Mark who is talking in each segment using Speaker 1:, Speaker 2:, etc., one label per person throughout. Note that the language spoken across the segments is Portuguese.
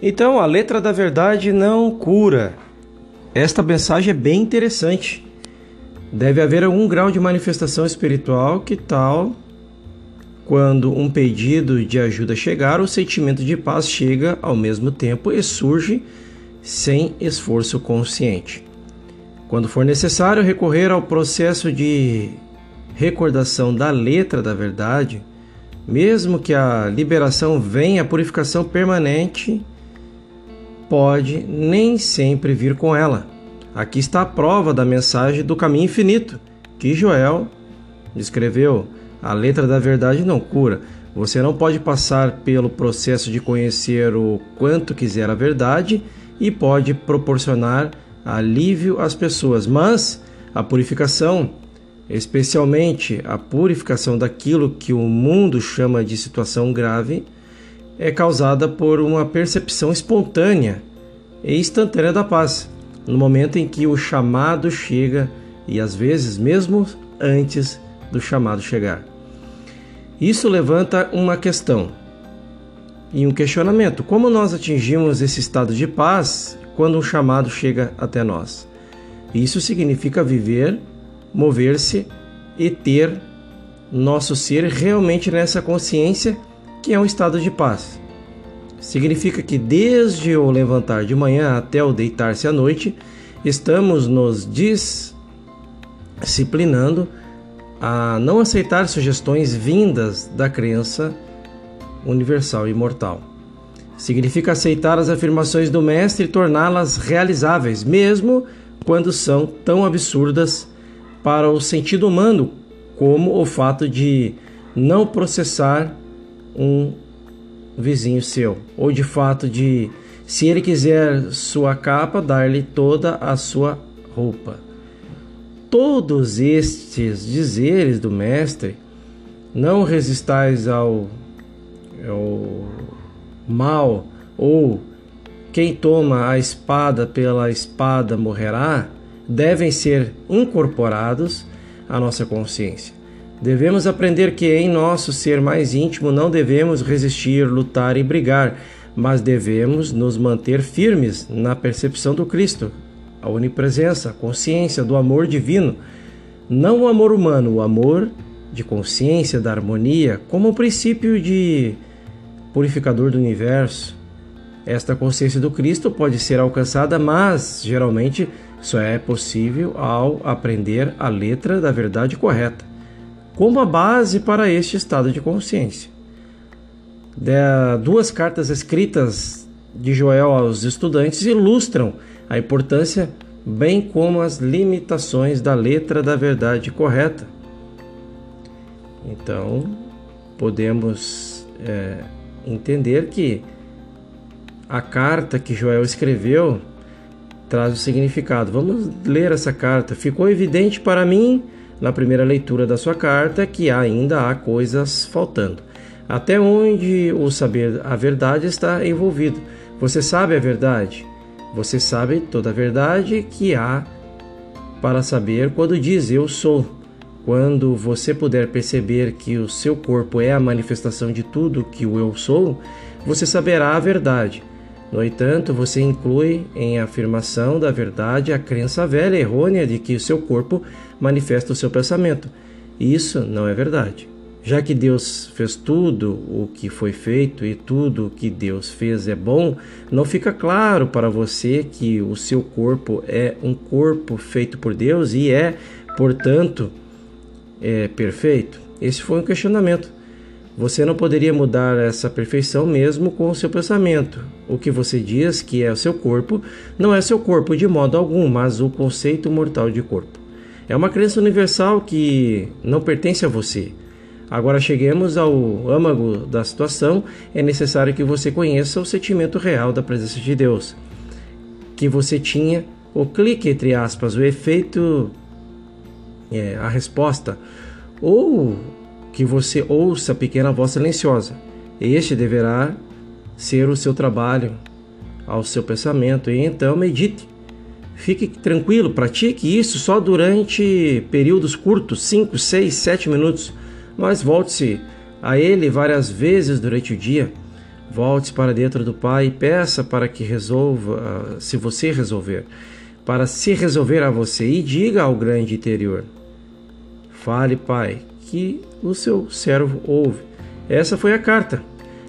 Speaker 1: Então, a letra da verdade não cura. Esta mensagem é bem interessante. Deve haver algum grau de manifestação espiritual que tal quando um pedido de ajuda chegar, o sentimento de paz chega ao mesmo tempo e surge sem esforço consciente. Quando for necessário recorrer ao processo de recordação da letra da verdade, mesmo que a liberação venha, a purificação permanente pode nem sempre vir com ela. Aqui está a prova da mensagem do caminho infinito que Joel descreveu a letra da verdade não cura. Você não pode passar pelo processo de conhecer o quanto quiser a verdade e pode proporcionar alívio às pessoas, mas a purificação, especialmente a purificação daquilo que o mundo chama de situação grave, é causada por uma percepção espontânea e instantânea da paz, no momento em que o chamado chega e às vezes mesmo antes do chamado chegar. Isso levanta uma questão e um questionamento: como nós atingimos esse estado de paz quando um chamado chega até nós? Isso significa viver, mover-se e ter nosso ser realmente nessa consciência que é um estado de paz. Significa que desde o levantar de manhã até o deitar-se à noite, estamos nos disciplinando a não aceitar sugestões vindas da crença universal e imortal. Significa aceitar as afirmações do Mestre e torná-las realizáveis, mesmo quando são tão absurdas para o sentido humano, como o fato de não processar um vizinho seu, ou de fato de, se ele quiser sua capa, dar-lhe toda a sua roupa. Todos estes dizeres do Mestre, não resistais ao, ao mal, ou quem toma a espada pela espada morrerá, devem ser incorporados à nossa consciência. Devemos aprender que em nosso ser mais íntimo não devemos resistir, lutar e brigar, mas devemos nos manter firmes na percepção do Cristo, a onipresença, a consciência do amor divino, não o amor humano, o amor de consciência da harmonia, como o princípio de purificador do universo. Esta consciência do Cristo pode ser alcançada, mas geralmente só é possível ao aprender a letra da verdade correta, como a base para este estado de consciência. Duas cartas escritas de Joel aos estudantes ilustram a importância, bem como as limitações da letra da verdade correta. Então, podemos é, entender que a carta que Joel escreveu traz o significado. Vamos ler essa carta. Ficou evidente para mim, na primeira leitura da sua carta, que ainda há coisas faltando. Até onde o saber a verdade está envolvido. Você sabe a verdade? Você sabe toda a verdade que há para saber quando diz eu sou. Quando você puder perceber que o seu corpo é a manifestação de tudo que o eu sou, você saberá a verdade. No entanto, você inclui em afirmação da verdade a crença velha e errônea de que o seu corpo manifesta o seu pensamento. Isso não é verdade. Já que Deus fez tudo o que foi feito e tudo o que Deus fez é bom, não fica claro para você que o seu corpo é um corpo feito por Deus e é, portanto, é perfeito? Esse foi um questionamento. Você não poderia mudar essa perfeição mesmo com o seu pensamento. O que você diz que é o seu corpo não é seu corpo de modo algum, mas o conceito mortal de corpo. É uma crença universal que não pertence a você. Agora cheguemos ao âmago da situação, é necessário que você conheça o sentimento real da presença de Deus. Que você tinha o clique, entre aspas, o efeito, é, a resposta, ou que você ouça a pequena voz silenciosa. Este deverá ser o seu trabalho ao seu pensamento e então medite. Fique tranquilo, pratique isso só durante períodos curtos 5, 6, 7 minutos mas volte-se a ele várias vezes durante o dia. Volte para dentro do Pai e peça para que resolva, se você resolver, para se resolver a você e diga ao grande interior: Fale, Pai, que o seu servo ouve. Essa foi a carta.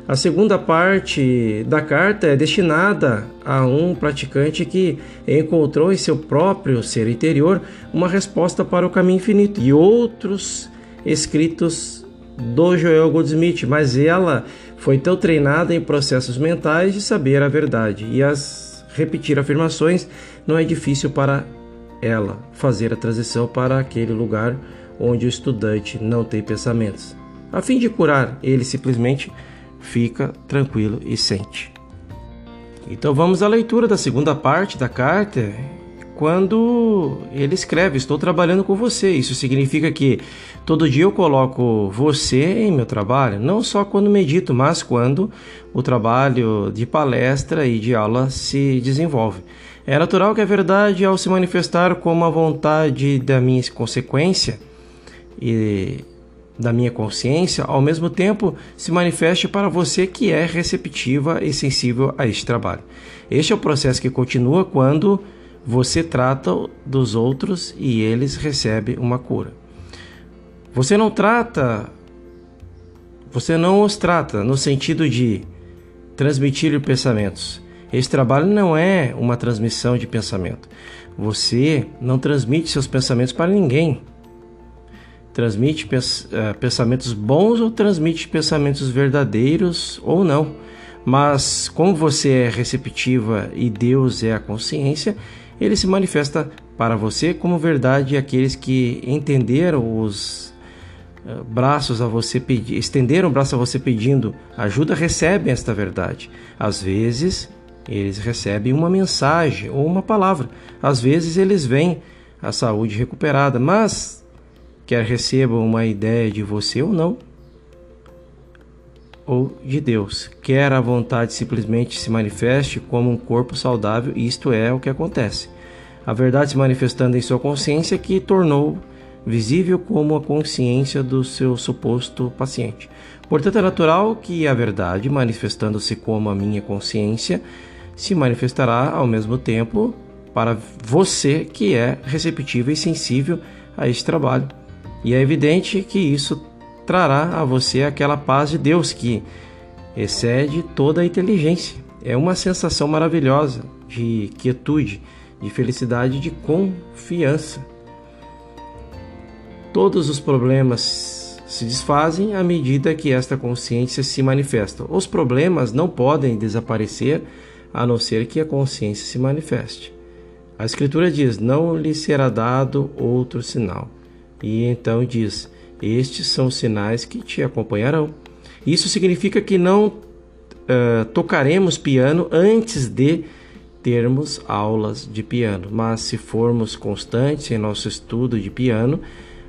Speaker 1: A segunda parte da carta é destinada a um praticante que encontrou em seu próprio ser interior uma resposta para o caminho infinito e outros escritos do Joel Goldsmith, mas ela foi tão treinada em processos mentais de saber a verdade e as repetir afirmações não é difícil para ela fazer a transição para aquele lugar onde o estudante não tem pensamentos. A fim de curar, ele simplesmente fica tranquilo e sente. Então vamos à leitura da segunda parte da carta, quando ele escreve: Estou trabalhando com você. Isso significa que todo dia eu coloco você em meu trabalho, não só quando medito, mas quando o trabalho de palestra e de aula se desenvolve. É natural que a verdade, ao se manifestar como a vontade da minha consequência, e da minha consciência, ao mesmo tempo se manifeste para você que é receptiva e sensível a este trabalho. Este é o processo que continua quando você trata dos outros e eles recebem uma cura. Você não trata, você não os trata no sentido de transmitir pensamentos. Esse trabalho não é uma transmissão de pensamento. Você não transmite seus pensamentos para ninguém transmite eh, pensamentos bons ou transmite pensamentos verdadeiros ou não. Mas como você é receptiva e Deus é a consciência, ele se manifesta para você como verdade aqueles que entenderam os eh, braços a você pedir, estenderam o braço a você pedindo ajuda, recebem esta verdade. Às vezes, eles recebem uma mensagem ou uma palavra. Às vezes eles veem a saúde recuperada, mas quer recebam uma ideia de você ou não, ou de Deus, quer a vontade simplesmente se manifeste como um corpo saudável, isto é o que acontece. A verdade se manifestando em sua consciência que tornou visível como a consciência do seu suposto paciente. Portanto, é natural que a verdade, manifestando-se como a minha consciência, se manifestará ao mesmo tempo para você que é receptivo e sensível a este trabalho. E é evidente que isso trará a você aquela paz de Deus que excede toda a inteligência. É uma sensação maravilhosa de quietude, de felicidade, de confiança. Todos os problemas se desfazem à medida que esta consciência se manifesta. Os problemas não podem desaparecer a não ser que a consciência se manifeste. A Escritura diz: Não lhe será dado outro sinal. E então diz: Estes são os sinais que te acompanharão. Isso significa que não uh, tocaremos piano antes de termos aulas de piano, mas se formos constantes em nosso estudo de piano,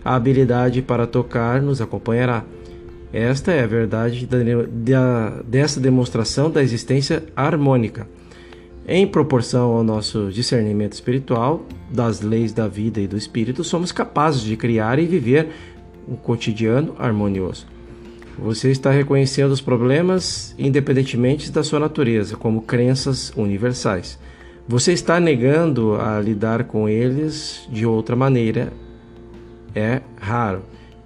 Speaker 1: a habilidade para tocar nos acompanhará. Esta é a verdade da, da, dessa demonstração da existência harmônica. Em proporção ao nosso discernimento espiritual, das leis da vida e do espírito, somos capazes de criar e viver um cotidiano harmonioso. Você está reconhecendo os problemas independentemente da sua natureza, como crenças universais. Você está negando a lidar com eles de outra maneira. É raro.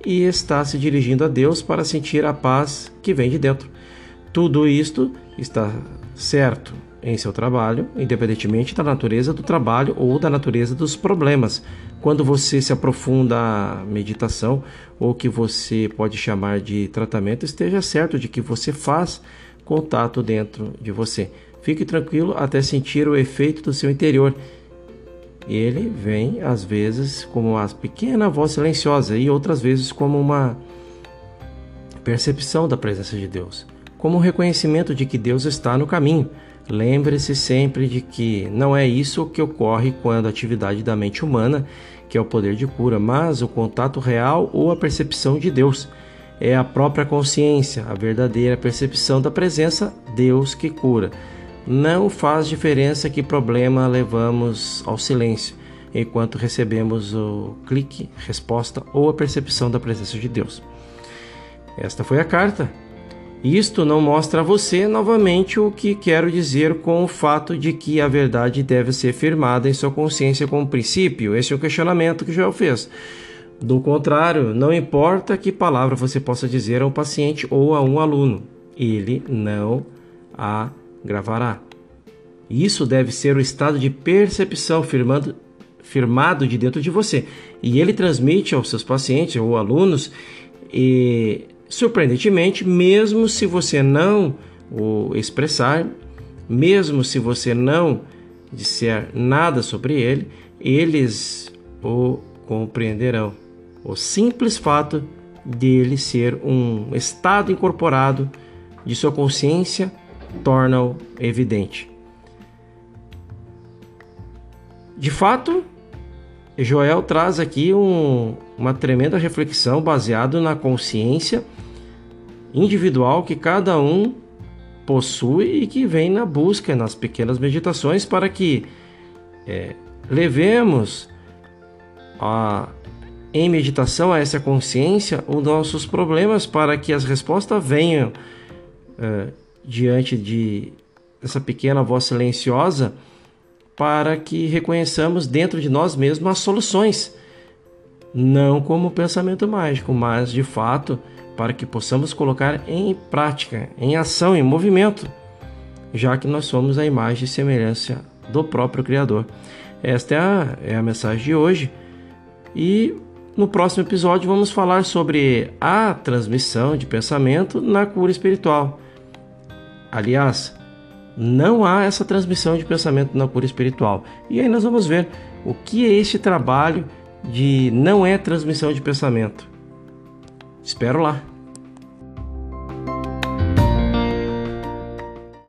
Speaker 1: E está se dirigindo a Deus para sentir a paz que vem de dentro. Tudo isto está certo em seu trabalho, independentemente da natureza do trabalho ou da natureza dos problemas. Quando você se aprofunda a meditação, ou que você pode chamar de tratamento, esteja certo de que você faz contato dentro de você. Fique tranquilo até sentir o efeito do seu interior. Ele vem às vezes como uma pequena voz silenciosa e outras vezes como uma percepção da presença de Deus, como um reconhecimento de que Deus está no caminho Lembre-se sempre de que não é isso que ocorre quando a atividade da mente humana, que é o poder de cura, mas o contato real ou a percepção de Deus. É a própria consciência, a verdadeira percepção da presença, Deus que cura. Não faz diferença que problema levamos ao silêncio, enquanto recebemos o clique, resposta ou a percepção da presença de Deus. Esta foi a carta Isto não mostra a você novamente o que quero dizer com o fato de que a verdade deve ser firmada em sua consciência como princípio. Esse é o questionamento que Joel fez. Do contrário, não importa que palavra você possa dizer a um paciente ou a um aluno, ele não a gravará. Isso deve ser o estado de percepção firmando, firmado de dentro de você. E ele transmite aos seus pacientes ou alunos, e, surpreendentemente, mesmo se você não o expressar, mesmo se você não disser nada sobre ele, eles o compreenderão. O simples fato dele ser um estado incorporado de sua consciência torna-o evidente. De fato, Joel traz aqui um, uma tremenda reflexão baseado na consciência individual que cada um possui e que vem na busca nas pequenas meditações para que é, levemos a, em meditação a essa consciência os nossos problemas para que as respostas venham é, diante de essa pequena voz silenciosa para que reconheçamos dentro de nós mesmos as soluções, não como pensamento mágico, mas de fato para que possamos colocar em prática, em ação, em movimento, já que nós somos a imagem e semelhança do próprio Criador. Esta é a, é a mensagem de hoje e no próximo episódio vamos falar sobre a transmissão de pensamento na cura espiritual. Aliás, não há essa transmissão de pensamento na cura espiritual. E aí nós vamos ver o que é este trabalho de não é transmissão de pensamento. Espero lá.